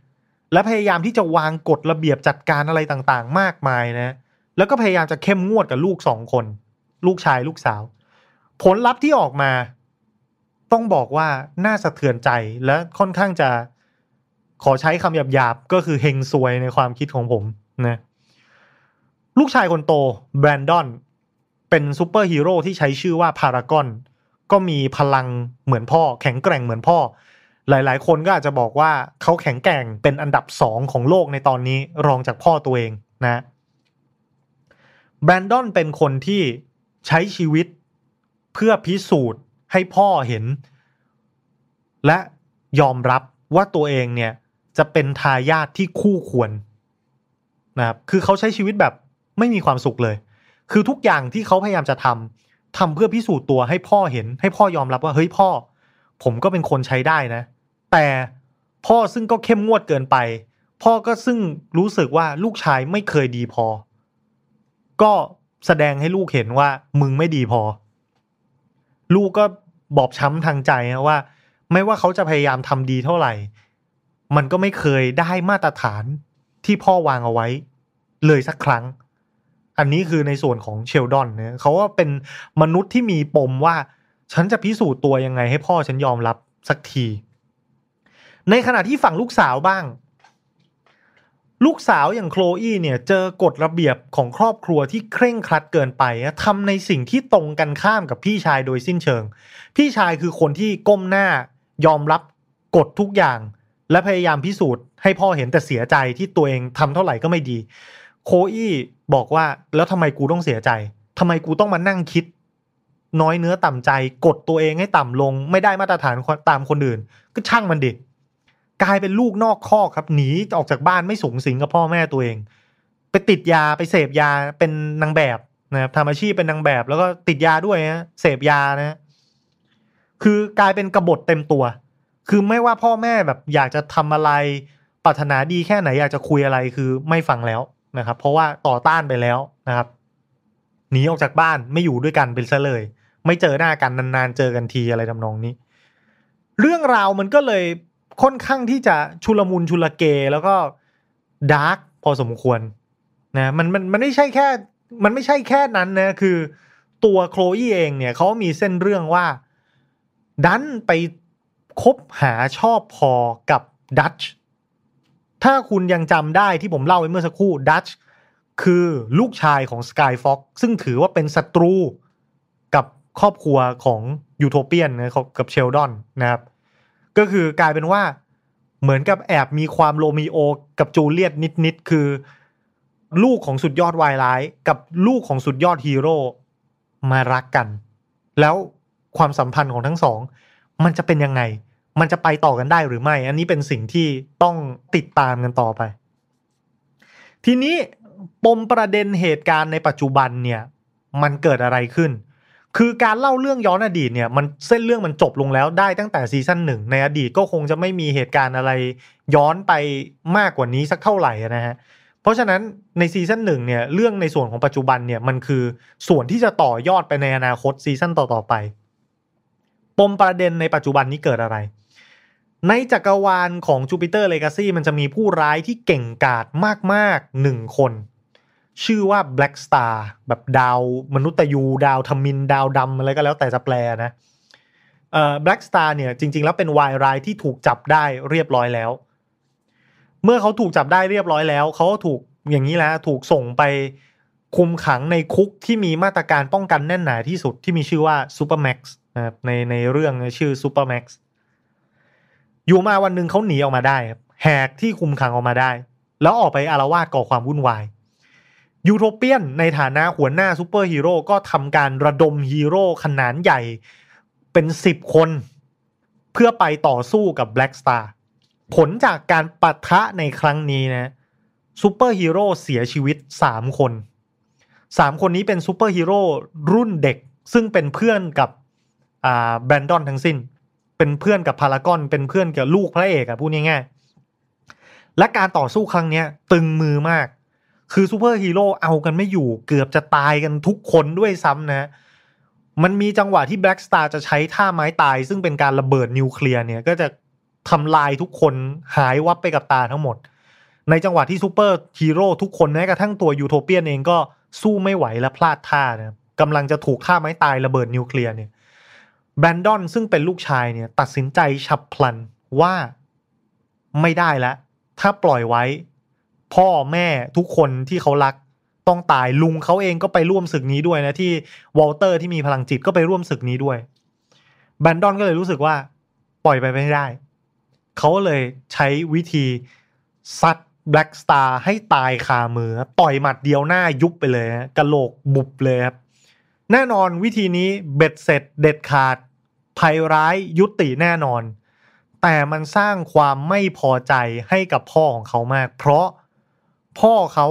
A: และพยายามที่จะวางกฎระเบียบจัดการอะไรต่างๆ มากมายนะ แล้วก็พยายามจะเข้มงวดกับลูกสองคน ลูกชายลูกสาว ผลลัพธ์ที่ออกมา ต้องบอกว่าน่าสะเทือนใจและค่อนข้างจะขอใช้คำหยาบๆ ก็คือเฮงซวยในความคิดของผมนะ ลูกชายคนโตแบรนดอน เป็นซูเปอร์ฮีโร่ที่ใช้ชื่อว่าพารากอน ก็มีพลังเหมือนพ่อ แข็งแกร่งเหมือนพ่อ หลายๆ คนก็อาจจะบอกว่าเขาแข็งแกร่งเป็นอันดับสองของโลกในตอนนี้รองจากพ่อตัวเองนะแบรนดอนเป็นคนที่ใช้ชีวิตเพื่อพิสูจน์ให้พ่อเห็น และยอมรับว่าตัวเองเนี่ยจะเป็นทายาทที่คู่ควรนะครับคือเขาใช้ชีวิตแบบไม่มีความสุขเลย คือทุกอย่างที่เขาพยายามจะทำทำเพื่อพิสูจน์ตัวให้พ่อเห็น ให้พ่อยอมรับว่าเฮ้ยพ่อ ผมก็เป็นคนใช้ได้นะ แต่พ่อซึ่งก็เข้มงวดเกินไป พ่อก็ซึ่งรู้สึกว่าลูกชายไม่เคยดีพอ ก็แสดงให้ลูกเห็นว่ามึงไม่ดีพอ ลูกก็บอบช้ำทางใจนะว่า ไม่ว่าเขาจะพยายามทำดีเท่าไหร่ มันก็ไม่เคยได้มาตรฐานที่พ่อวางเอาไว้ เลยสักครั้ง อันนี้คือในส่วนของเชลดอนเนี่ยเขาว่าเป็นมนุษย์ที่มีปมว่า ฉันจะพิสูจน์ตัวยังไงให้พ่อฉันยอมรับสักที ในขณะที่ฝั่งลูกสาวบ้าง ลูกสาวอย่างโคลอีเนี่ยเจอกฎระเบียบของครอบครัวที่เคร่งครัดเกินไปทำในสิ่งที่ตรงกันข้ามกับพี่ชายโดยสิ้นเชิง พี่ชายคือคนที่ก้มหน้ายอมรับกฎทุกอย่าง และพยายามพิสูจน์ให้พ่อเห็นแต่เสียใจที่ตัวเองทำเท่าไหร่ก็ไม่ดี โคอี้บอกว่าแล้วทำไมกูต้องเสียใจทำไมกูต้องมานั่งคิด น้อยเนื้อต่ำใจ กดตัวเองให้ต่ำลง ไม่ได้มาตรฐานตามคนอื่น ก็ช่างมันดิกลายเป็นลูกนอกข้อครับหนีออกจากบ้านไม่สูงสิงกับพ่อแม่ตัวเอง ไปติดยาไปเสพยาเป็นนางแบบนะครับทำอาชีพเป็นนางแบบ แล้วก็ติดยาด้วยนะเสพยานะคือกลายเป็นกบฏเต็มตัว คือไม่ว่าพ่อแม่แบบอยากจะทำอะไรปรารถนาดีแค่ไหนอยากจะคุยอะไรคือไม่ฟังแล้ว นะครับ เพราะว่าต่อต้านไปแล้วนะครับหนีออกจากบ้านไม่อยู่ด้วยกันเป็นซะเลย ไม่เจอหน้ากันนานๆเจอกันทีอะไรทำนองนี้ เรื่องราวมันก็เลยค่อนข้างที่จะชุลมุนชุลเก แล้วก็ดาร์กพอสมควรนะมันมันมันไม่ใช่แค่ มันไม่ใช่แค่นั้นนะคือ ตัวโคลอีเองเนี่ยเขามีเส้นเรื่องว่า ดันไปคบหาชอบพอกับดัช ถ้าคุณยังจำได้ที่ผมเล่าไปเมื่อสักครู่ดัชคือลูกชายของสกายฟ็อกซึ่งถือว่าเป็นศัตรูกับครอบครัวของยูโทเปียนนะกับเชลดอนนะครับ ก็คือกลายเป็นว่าเหมือนกับแอบมีความโรมิโอกับจูเลียตนิดๆคือ ลูกของสุดยอดวายร้าย กับลูกของสุดยอดฮีโร่มารักกัน แล้วความสัมพันธ์ของทั้งสอง มันจะเป็นยังไง มันจะไปต่อกันได้หรือไม่ อันนี้เป็นสิ่งที่ต้องติดตามกันต่อไป ทีนี้ปมประเด็นเหตุการณ์ในปัจจุบันเนี่ย มันเกิดอะไรขึ้น คือการเล่าเรื่องย้อนอดีตเนี่ย มันเส้นเรื่องมันจบลงแล้วได้ตั้งแต่ซีซั่นหนึ่งในอดีตก็คงจะไม่มีเหตุการณ์อะไร ย้อนไปมากกว่านี้สักเท่าไหร่นะฮะเพราะฉะนั้นในซีซั่นหนึ่งเนี่ยเรื่องในส่วนของปัจจุบันเนี่ยมันคือส่วนที่จะต่อยอดไปในอนาคตซีซั่นต่อๆไป ปมประเด็นในปัจจุบันนี้เกิดอะไร ในจักรวาลของ Jupiter's Legacy มันจะมีผู้ร้ายที่เก่งกาจมากๆหนึ่งคน ชื่อว่า Black Star แบบดาวมนุษย์ตยู ดาวทมิน ดาวดำอะไรก็แล้วแต่จะแปลนะเอ่อ Black Star เนี่ยจริง ๆ แล้วเป็นวายร้ายที่ถูกจับได้เรียบร้อยแล้ว เมื่อเขาถูกจับได้เรียบร้อยแล้ว เขาถูกอย่างนี้แล้วถูกส่งไปคุมขังในคุกที่มีมาตรการป้องกันแน่นหนาที่สุดที่มีชื่อว่า Supermax นะครับในในเรื่องชื่อ Supermax อยู่มาวันหนึ่งเขาหนีออกมาได้ครับแหกที่คุมขังออกมาได้ แล้วออกไปอาละวาดก่อความวุ่นวายยูโทเปียนในฐานะหัวหน้าซูเปอร์ฮีโร่ก็ทำการระดมฮีโร่ขนาดใหญ่เป็นสิบคน เพื่อไปต่อสู้กับ Black Star ผลจากการปะทะในครั้งนี้นะซูเปอร์ฮีโร่เสียชีวิตสามคนสามคนนี้เป็นซูเปอร์ฮีโร่รุ่นเด็ก ซึ่งเป็นเพื่อนกับอ่าแบรนดอนทั้งสิ้น เป็นเพื่อนกับพารากอน เป็นเพื่อนกับลูกพระเอกอะพูดง่ายๆและการต่อสู้ครั้งเนี้ย ตึงมือมาก คือซูเปอร์ฮีโร่เอากันไม่อยู่เกือบจะตายกันทุกคนด้วยซ้ำนะ มันมีจังหวะที่ Black Star จะใช้ท่าไม้ตาย ซึ่งเป็นการระเบิดนิวเคลียร์เนี่ยก็จะทำลายทุกคนหายวับไปกับตาทั้งหมด ในจังหวะที่ซูเปอร์ฮีโร่ทุกคนแม้กระทั่งตัวยูโทเปียนเองก็สู้ไม่ไหวและพลาดท่านะกำลังจะถูกท่าไม้ตายระเบิดนิวเคลียร์เนี่ย แบรนดอนซึ่งเป็นลูกชายเนี่ยตัดสินใจฉับพลันว่าไม่ได้แล้วถ้าปล่อยไว้ พ่อแม่ทุกคนที่เขารักต้องตายลุงเขาเองก็ไปร่วมศึกนี้ด้วยนะที่วอลเตอร์ที่มีพลังจิตก็ไปร่วมศึกนี้ด้วยแบรนดอนก็เลยรู้สึกว่า ปล่อยไปไม่ได้ เขาเลยใช้วิธีซัดแบล็กสตาร์ให้ตายคามือ ต่อยหมัดเดียวหน้ายุบไปเลยกระโหลกบุบเลยครับ แน่นอนวิธีนี้เบ็ดเสร็จเด็ดขาด ภัยร้ายยุติแน่นอน แต่มันสร้างความไม่พอใจให้กับพ่อของเขามาก เพราะพ่อเขา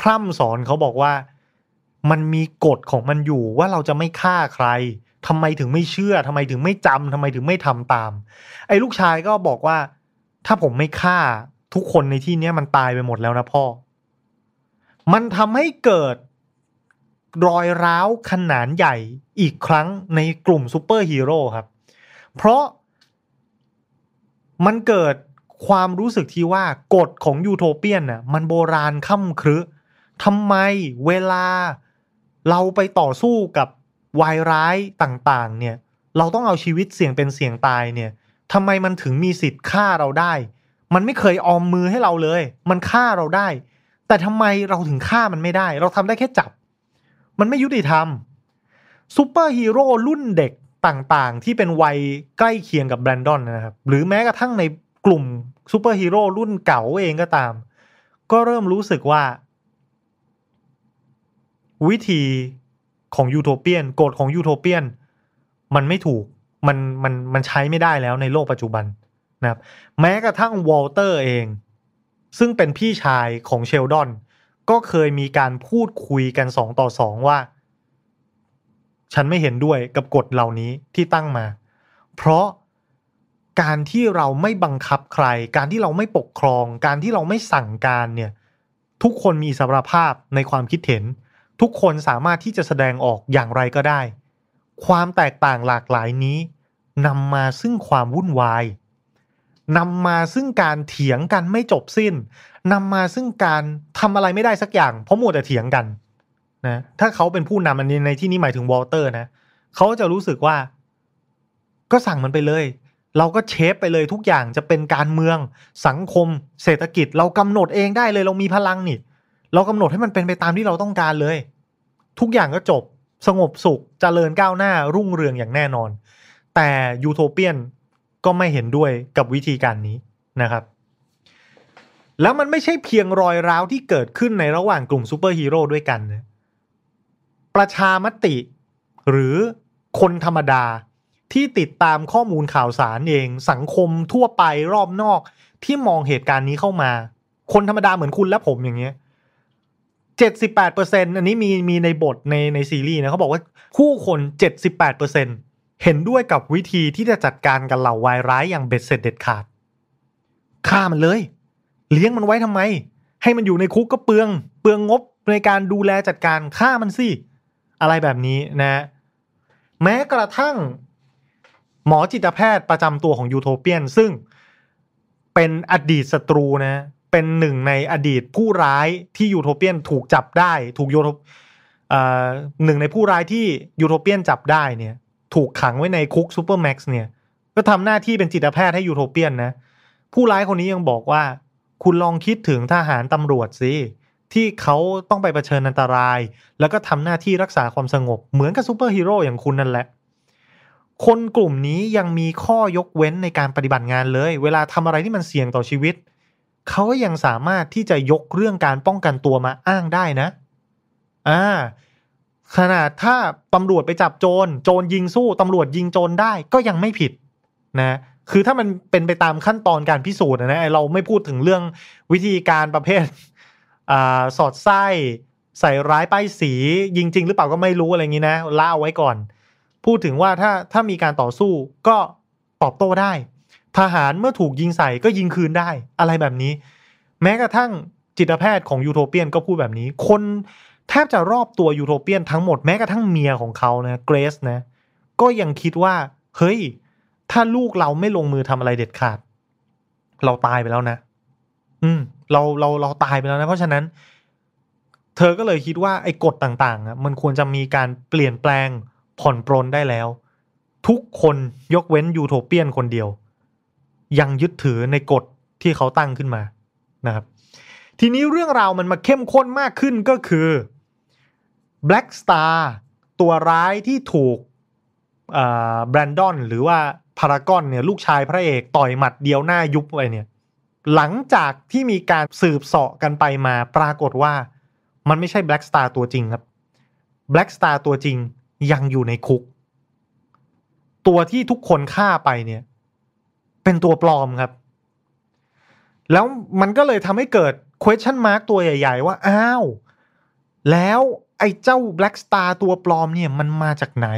A: พร่ำสอนเขาบอกว่า มันมีกฎของมันอยู่ว่าเราจะไม่ฆ่าใครทำไมถึงไม่เชื่อทำไมถึงไม่จำทำไมถึงไม่ทำตาม ไอ้ลูกชายก็บอกว่า ถ้าผมไม่ฆ่าทุกคนในที่นี้มันตายไปหมดแล้วนะพ่อ มันทำให้เกิด รอยร้าวขนาดใหญ่อีกครั้งในกลุ่มซูเปอร์ฮีโร่ครับ เพราะมันเกิดความรู้สึกที่ว่ากฎของยูโทเปียนน่ะมันโบราณค่ำครึทำไมเวลาเราไปต่อสู้กับวายร้ายต่างๆ เนี่ย เราต้องเอาชีวิตเสี่ยงเป็นเสี่ยงตายเนี่ยทำไมมันถึงมีสิทธิ์ฆ่าเราได้ มันไม่เคยออมมือให้เราเลย มันฆ่าเราได้ แต่ทำไมเราถึงฆ่ามันไม่ได้ เราทำได้แค่จับ มันไม่ยุติธรรมซูเปอร์ฮีโร่รุ่นเด็กต่างๆ ที่เป็นวัยใกล้เคียงกับแบรนดอนนะครับ หรือแม้กระทั่งในกลุ่มซูเปอร์ฮีโร่รุ่นเก่าเองก็ตาม ก็เริ่มรู้สึกว่า วิธีของยูโทเปียนกฎของยูโทเปียน มันไม่ถูกมันมันมันใช้ไม่ได้แล้วในโลกปัจจุบันนะครับ แม้กระทั่งวอลเตอร์เอง ซึ่งเป็นพี่ชายของเชลดอน ก็เคยมีการพูดคุยกันสองต่อสองว่า ฉันไม่เห็นด้วยกับกฎเหล่านี้ที่ตั้งมา เพราะการที่เราไม่บังคับใคร การที่เราไม่ปกครอง การที่เราไม่สั่งการเนี่ย ทุกคนมีเสรีภาพในความคิดเห็น ทุกคนสามารถที่จะแสดงออกอย่างไรก็ได้ ความแตกต่างหลากหลายนี้นำมาซึ่งความวุ่นวาย นำมาซึ่งการเถียงกันไม่จบสิ้นนำมาซึ่งการทำอะไรไม่ได้สักอย่าง เพราะมัวแต่เถียงกันนะถ้าเขาเป็นผู้นำอันนี้ในที่นี้หมายถึงวอลเตอร์นะเขาจะรู้สึกว่า ก็สั่งมันไปเลย เราก็ shape ไปเลยทุกอย่างจะเป็นการเมืองสังคม เศรษฐกิจ เรากำหนดเองได้เลย เรามีพลังนี่เรากำหนดให้มันเป็นไปตามที่เราต้องการเลย ทุกอย่างก็จบสงบสุขเจริญก้าวหน้ารุ่งเรืองอย่างแน่นอน แต่ยูโทเปียน ก็ไม่เห็นด้วยกับวิธีการนี้นะครับ แล้วมันไม่ใช่เพียงรอยร้าวที่เกิดขึ้นในระหว่างกลุ่มซูเปอร์ฮีโร่ด้วยกันนะประชามติ หรือคนธรรมดาที่ติดตามข้อมูลข่าวสารเอง สังคมทั่วไปรอบนอกที่มองเหตุการณ์นี้เข้ามา คนธรรมดาเหมือนคุณและผมอย่างเงี้ยเจ็ดสิบแปดเปอร์เซ็นอันนี้มีมีในบทในในซีรีส์นะเขาบอกว่าผู้คนเจ็ดสิบแปดเปอร์เซ็นต เห็นด้วยกับวิธีที่จะจัดการกับเหล่าวายร้ายอย่างเบ็ดเสร็จเด็ดขาดฆ่ามันเลย เลี้ยงมันไว้ทำไม ให้มันอยู่ในคุกก็เปลือง เปลืองงบในการดูแลจัดการฆ่ามันสิอะไรแบบนี้นะ แม้กระทั่ง หมอจิตแพทย์ประจำตัวของยูโทเปียน ซึ่งเป็นอดีตศัตรูนะ เป็นหนึ่งในอดีตผู้ร้ายที่ยูโทเปียนถูกจับได้ ถูกยูโทหนึ่งในผู้ร้ายที่ยูโทเปียนจับได้เนี่ย ถูกขังไว้ในคุก Supermax เนี่ย ก็ทำหน้าที่เป็นจิตแพทย์ให้ยูโทเปียนนะ ผู้ร้ายคนนี้ยังบอกว่า คุณลองคิดถึงทหารตำรวจสิที่เขาต้องไปเผชิญอันตราย แล้วก็ทำหน้าที่รักษาความสงบ เหมือนกับซูเปอร์ฮีโร่อย่างคุณนั่นแหละ คนกลุ่มนี้ยังมีข้อยกเว้นในการปฏิบัติงานเลย เวลาทำอะไรที่มันเสี่ยงต่อชีวิต เขาก็ยังสามารถที่จะยกเรื่องการป้องกันตัวมาอ้างได้นะ อ่า ขนาดถ้าตำรวจไปจับโจรโจรยิงสู้ตำรวจยิงโจรได้ก็ยังไม่ผิดนะคือถ้ามันเป็นไปตามขั้นตอนการพิสูจน์นะเราไม่พูดถึงเรื่องวิธีการประเภทอสอดไส้ ใส่ร้ายป้ายสียิงจริงหรือเปล่าก็ไม่รู้อะไรอย่างนี้นะล่าไว้ก่อน พูดถึงว่าถ้าถ้ามีการต่อสู้ก็ตอบโต้ได้ ทหารเมื่อถูกยิงใส่ก็ยิงคืนได้อะไรแบบนี้ แม้กระทั่งจิตแพทย์ของยูโทเปียนก็พูดแบบนี้ คน แทบจะรอบตัวยูโทเปียนทั้งหมดแม้กระทั่งเมียของเขานะเกรซนะ ก็ยังคิดว่า เฮ้ย ถ้าลูกเราไม่ลงมือทำอะไรเด็ดขาด เราตายไปแล้วนะ อืม เราเราเราตายไปแล้วนะ เพราะฉะนั้น เธอก็เลยคิดว่าไอ้กฎต่างๆอะมันควรจะมีการเปลี่ยนแปลงผ่อนปรนได้แล้ว ทุกคนยกเว้นยูโทเปียนคนเดียว ยังยึดถือในกฎที่เขาตั้งขึ้นมานะครับ ทีนี้เรื่องราวมันมาเข้มข้นมากขึ้นก็คือ Black Star ตัวร้ายที่ถูกแบรนดอนหรือว่าพารากอนเนี่ยลูกชายพระเอกต่อยหมัดเดียวหน้ายุบไปเนี่ยหลังจากที่มีการสืบเสาะกันไปมาปรากฏว่า มันไม่ใช่แบล็กสตาร์ตัวจริงครับแบล็กสตาร์ตัวจริงยังอยู่ในคุก ตัวที่ทุกคนฆ่าไปเนี่ย เป็นตัวปลอมครับ แล้วมันก็เลยทำให้เกิด question mark ตัวใหญ่ ๆ ว่า อ้าว แล้ว ไอ้เจ้า Black Star ตัวปลอมเนี่ยมันมาจากไหน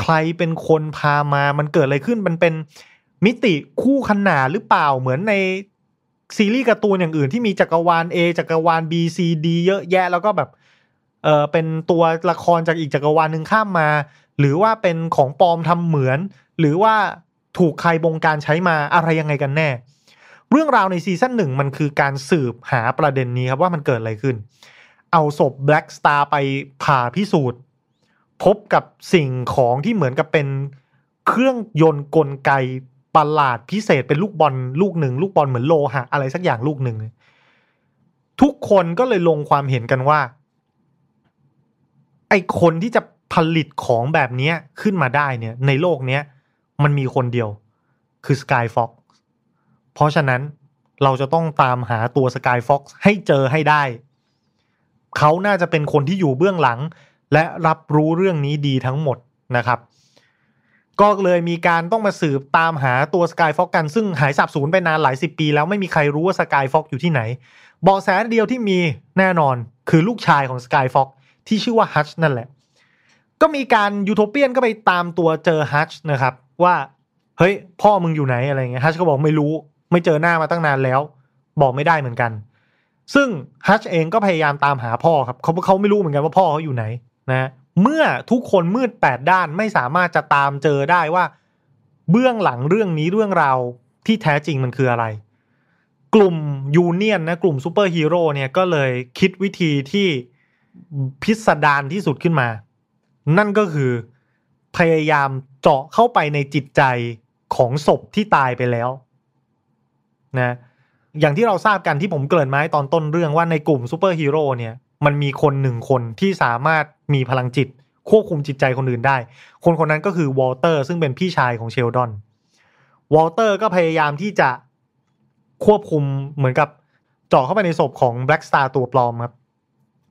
A: ใครเป็นคนพามามันเกิดอะไรขึ้นมันเป็นมิติคู่ขนานหรือเปล่าเหมือนในซีรีส์การ์ตูนอย่างอื่นที่มีจักรวาล A จักรวาล B C D เยอะแยะแล้วก็แบบเออเป็นตัวละครจากอีกจักรวาลหนึ่งข้ามมา หรือว่าเป็นของปลอมทำเหมือน หรือว่าถูกใครบงการใช้มาอะไรยังไงกันแน่ เรื่องราวในซีซั่นหนึ่งมันคือการสืบหาประเด็นนี้ครับว่ามันเกิดอะไรขึ้น เอาศพ Black Star ไปผ่าพิสูจน์ พบกับสิ่งของที่เหมือนกับเป็นเครื่องยนต์กลไกประหลาดพิเศษเป็นลูกบอลลูกหนึ่ง ลูกบอลเหมือนโลหะอะไรสักอย่างลูกหนึ่ง ทุกคนก็เลยลงความเห็นกันว่า ไอคนที่จะผลิตของแบบนี้ขึ้นมาได้เนี่ย ในโลกเนี้ย มันมีคนเดียว คือสกายฟ็อกเพราะฉะนั้นเราจะต้องตามหาตัวสกายฟ็อกให้เจอให้ได้ เขาน่าจะเป็นคนที่อยู่เบื้องหลัง และรับรู้เรื่องนี้ดีทั้งหมดนะครับ ก็เลยมีการต้องมาสืบตามหาตัวสกายฟ็อกกันซึ่งหายสับสูญไปนานหลายสิบปี แล้วไม่มีใครรู้ว่าสกายฟ็อกอยู่ที่ไหนเบาะแสเดียวที่มีแน่นอนคือลูกชายของสกายฟ็อกที่ชื่อว่าฮัชนั่นแหละ ก็มีการยูโทเปียนก็ไปตามตัวเจอฮัชนะครับ ว่าเฮ้ยพ่อมึงอยู่ไหนอะไรเงี้ยฮัชก็บอกไม่รู้ ไม่เจอหน้ามาตั้งนานแล้ว บอกไม่ได้เหมือนกัน ซึ่งฮัชเองก็พยายามตามหาพ่อครับเขาเขาไม่รู้เหมือนกันว่าพ่อเขาอยู่ไหนนะเมื่อทุกคนมืดแปดด้านไม่สามารถจะตามเจอได้ว่า เบื้องหลังเรื่องนี้เรื่องราวที่แท้จริงมันคืออะไร กลุ่มยูเนียนนะกลุ่มซูเปอร์ฮีโร่เนี่ยก็เลยคิดวิธีที่พิสดารที่สุดขึ้นมา นั่นก็คือพยายามเจาะเข้าไปในจิตใจของศพที่ตายไปแล้วนะ อย่างที่เราทราบกันที่ผมเกริ่นมาตอนต้นเรื่องว่าในกลุ่มซูเปอร์ฮีโร่เนี่ยมันมีคนหนึ่งคนที่สามารถมีพลังจิต ควบคุมจิตใจคนอื่นได้ คนคนนั้นก็คือวอลเตอร์ ซึ่งเป็นพี่ชายของเชลดอนวอลเตอร์ก็พยายามที่จะควบคุมเหมือนกับเจาะเข้าไปในศพของแบล็กสตาร์ตัวปลอมครับ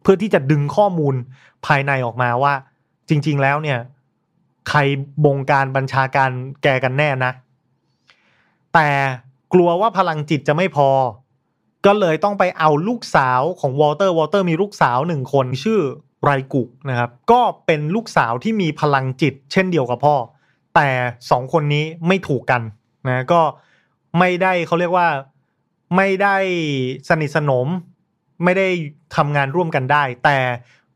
A: เพื่อที่จะดึงข้อมูลภายในออกมาว่า จริง ๆ แล้วเนี่ย ใครบงการบัญชาการแกกันแน่นะ แต่ กลัวว่าพลังจิตจะไม่พอ ก็เลยต้องไปเอาลูกสาวของวอลเตอร์วอลเตอร์มีลูกสาวหนึ่งคนชื่อไรกุนะครับ ก็เป็นลูกสาวที่มีพลังจิต เช่นเดียวกับพ่อ แต่สองคนนี้ไม่ถูกกันนะก็ไม่ได้เขาเรียกว่าไม่ได้สนิทสนม ไม่ได้ทำงานร่วมกันได้ แต่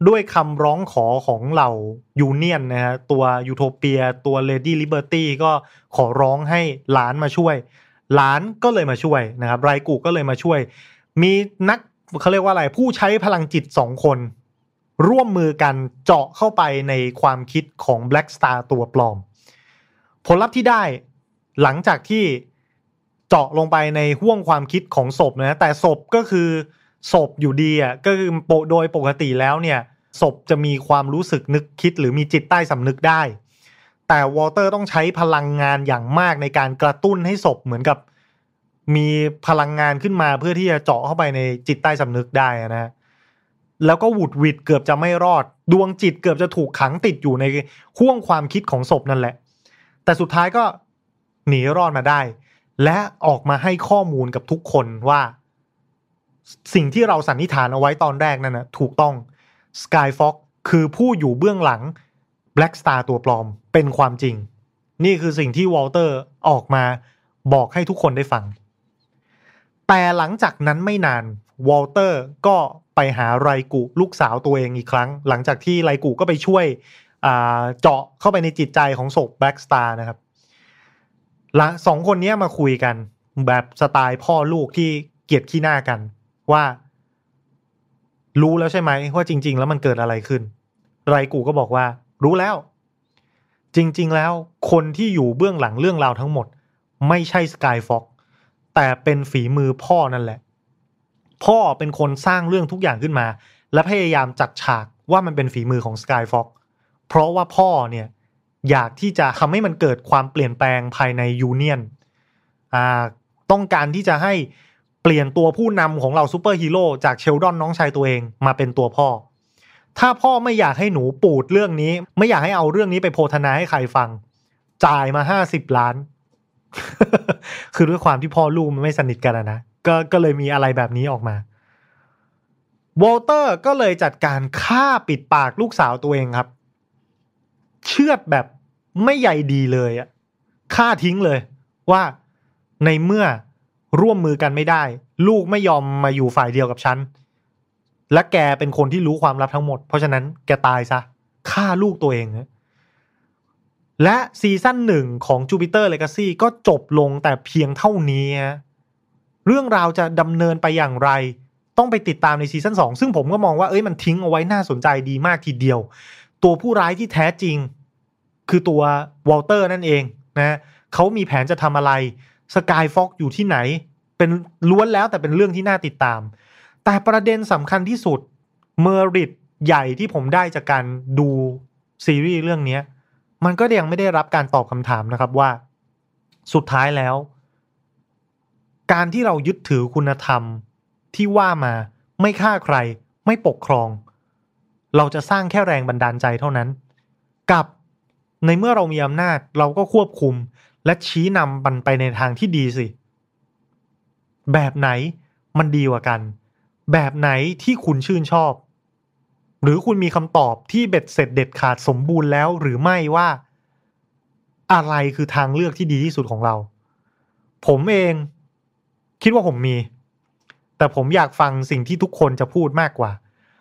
A: ด้วยคำร้องขอของเหล่ายูเนียนนะฮะตัวยูโทเปียตัวเลดี้ลิเบอร์ตี้ก็ขอร้องให้หลานมาช่วย หลานก็เลยมาช่วยนะครับไรกูก็เลยมาช่วย มีนักเขาเรียกว่าอะไรผู้ใช้พลังจิตสองคน ร่วมมือกันเจาะเข้าไปในความคิดของ Black Star ตัวปลอม ผลลัพธ์ที่ได้หลังจากที่เจาะลงไปในห่วงความคิดของศพนะแต่ศพก็คือศพอยู่ดีอะก็คือโดยปกติแล้วเนี่ยศพจะมีความรู้สึกนึกคิดหรือมีจิตใต้สำนึกได้ แต่วอลเตอร์ต้องใช้พลังงานอย่างมากในการกระตุ้นให้ศพเหมือนกับ มีพลังงานขึ้นมาเพื่อที่จะเจาะเข้าไปในจิตใต้สำนึกได้นะแล้วก็หวุดหวิดเกือบจะไม่รอด ดวงจิตเกือบจะถูกขังติดอยู่ในห่วงความคิดของศพนั่นแหละ แต่สุดท้ายก็หนีรอดมาได้ และออกมาให้ข้อมูลกับทุกคนว่า สิ่งที่เราสันนิษฐานเอาไว้ตอนแรกนั่นนะถูกต้อง Skyfox คือผู้อยู่เบื้องหลัง Black Star ตัวปลอมเป็นความจริง นี่คือสิ่งที่วอลเตอร์ออกมาบอกให้ทุกคนได้ฟัง แต่หลังจากนั้นไม่นานวอลเตอร์ก็ไปหาไรกุลูกสาวตัวเองอีกครั้ง หลังจากที่ไรกุก็ไปช่วยเจาะเข้าไปในจิตใจของศพแบล็กสตาร์นะครับละสองคนนี้มาคุยกันแบบสไตล์พ่อลูกที่เกลียดขี้หน้ากัน ว่า รู้แล้วใช่ไหมว่าจริง ๆ แล้วมันเกิดอะไรขึ้น ไรกูก็บอกว่า รู้แล้ว จริง ๆ แล้วคนที่อยู่เบื้องหลังเรื่องราวทั้งหมด ไม่ใช่สกายฟ็อกซ์แต่เป็นฝีมือพ่อนั่นแหละ พ่อเป็นคนสร้างเรื่องทุกอย่างขึ้นมา และพยายามจัดฉากว่ามันเป็นฝีมือของ Skyfox เพราะว่าพ่อเนี่ยอยากที่จะทำให้มันเกิดความเปลี่ยนแปลงภายในยูเนียนต้องการที่จะให้เปลี่ยนตัวผู้นำของเราซูเปอร์ฮีโร่จากเชลดอนน้องชายตัวเองมาเป็นตัวพ่อ ถ้าพ่อไม่อยากให้หนูปูดเรื่องนี้ ไม่อยากให้เอาเรื่องนี้ไปโพนทะนาให้ใครฟัง จ่ายมาห้าสิบล้าน คือด้วยความที่พ่อลูกมันไม่สนิทกันนะก็ก็เลยมีอะไรแบบนี้ออกมาวอลเตอร์ก็เลยจัดการฆ่าปิดปากลูกสาวตัวเองครับ เชือดแบบไม่ใยดีเลยอะฆ่าทิ้งเลย ว่าในเมื่อร่วมมือกันไม่ได้ ลูกไม่ยอมมาอยู่ฝ่ายเดียวกับฉัน และแกเป็นคนที่รู้ความลับทั้งหมด เพราะฉะนั้นแกตายซะฆ่าลูกตัวเองและซีซั่นหนึ่งของ Jupiter Legacy ก็จบลงแต่เพียงเท่านี้เรื่องราวจะดำเนินไปอย่างไร ต้องไปติดตามในซีซั่น2ซึ่งผมก็มองว่าเอ้ยมันทิ้งเอาไว้น่าสนใจดีมากทีเดียว ตัวผู้ร้ายที่แท้จริง คือตัววอลเตอร์นั่นเองนะเขามีแผนจะทำอะไรสกายฟ็อกซ์อยู่ที่ไหน เป็นล้วนแล้วแต่เป็นเรื่องที่น่าติดตาม แต่ประเด็นสำคัญที่สุดเมอริดใหญ่ที่ผมได้จากการดูซีรีส์เรื่องนี้มันก็ยังไม่ได้รับการตอบคำถามนะครับว่า สุดท้ายแล้ว การที่เรายึดถือคุณธรรมที่ว่ามาไม่ฆ่าใคร ไม่ปกครอง เราจะสร้างแค่แรงบันดาลใจเท่านั้น กับในเมื่อเรามีอำนาจเราก็ควบคุม และชี้นำมันไปในทางที่ดีสิ แบบไหนมันดีกว่ากัน แบบไหนที่คุณชื่นชอบ หรือคุณมีคำตอบที่เบ็ดเสร็จเด็ดขาดสมบูรณ์แล้วหรือไม่ว่า อะไรคือทางเลือกที่ดีที่สุดของเรา ผมเองคิดว่าผมมี แต่ผมอยากฟังสิ่งที่ทุกคนจะพูดมากกว่า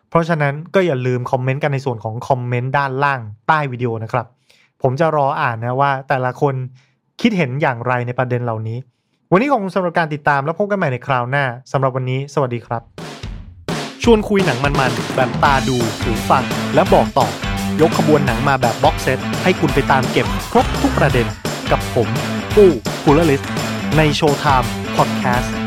A: เพราะฉะนั้นก็อย่าลืมคอมเมนต์กันในส่วนของคอมเมนต์ด้านล่างใต้วิดีโอนะครับ ผมจะรออ่านนะว่า แต่ละคนคิดเห็นอย่างไรในประเด็นเหล่านี้ วันนี้ขอบคุณสำหรับการติดตามแล้วพบกันใหม่ในคราวหน้าสำหรับวันนี้ สวัสดีครับ ชวนคุยหนังมันๆ แบบตาดูหูฟัง และบอกต่อ ยกขบวนหนังมาแบบ box set ให้คุณไปตามเก็บครบทุกประเด็น กับผม ปู้กุลลิสในโชว์ไทม์พอดแคสต์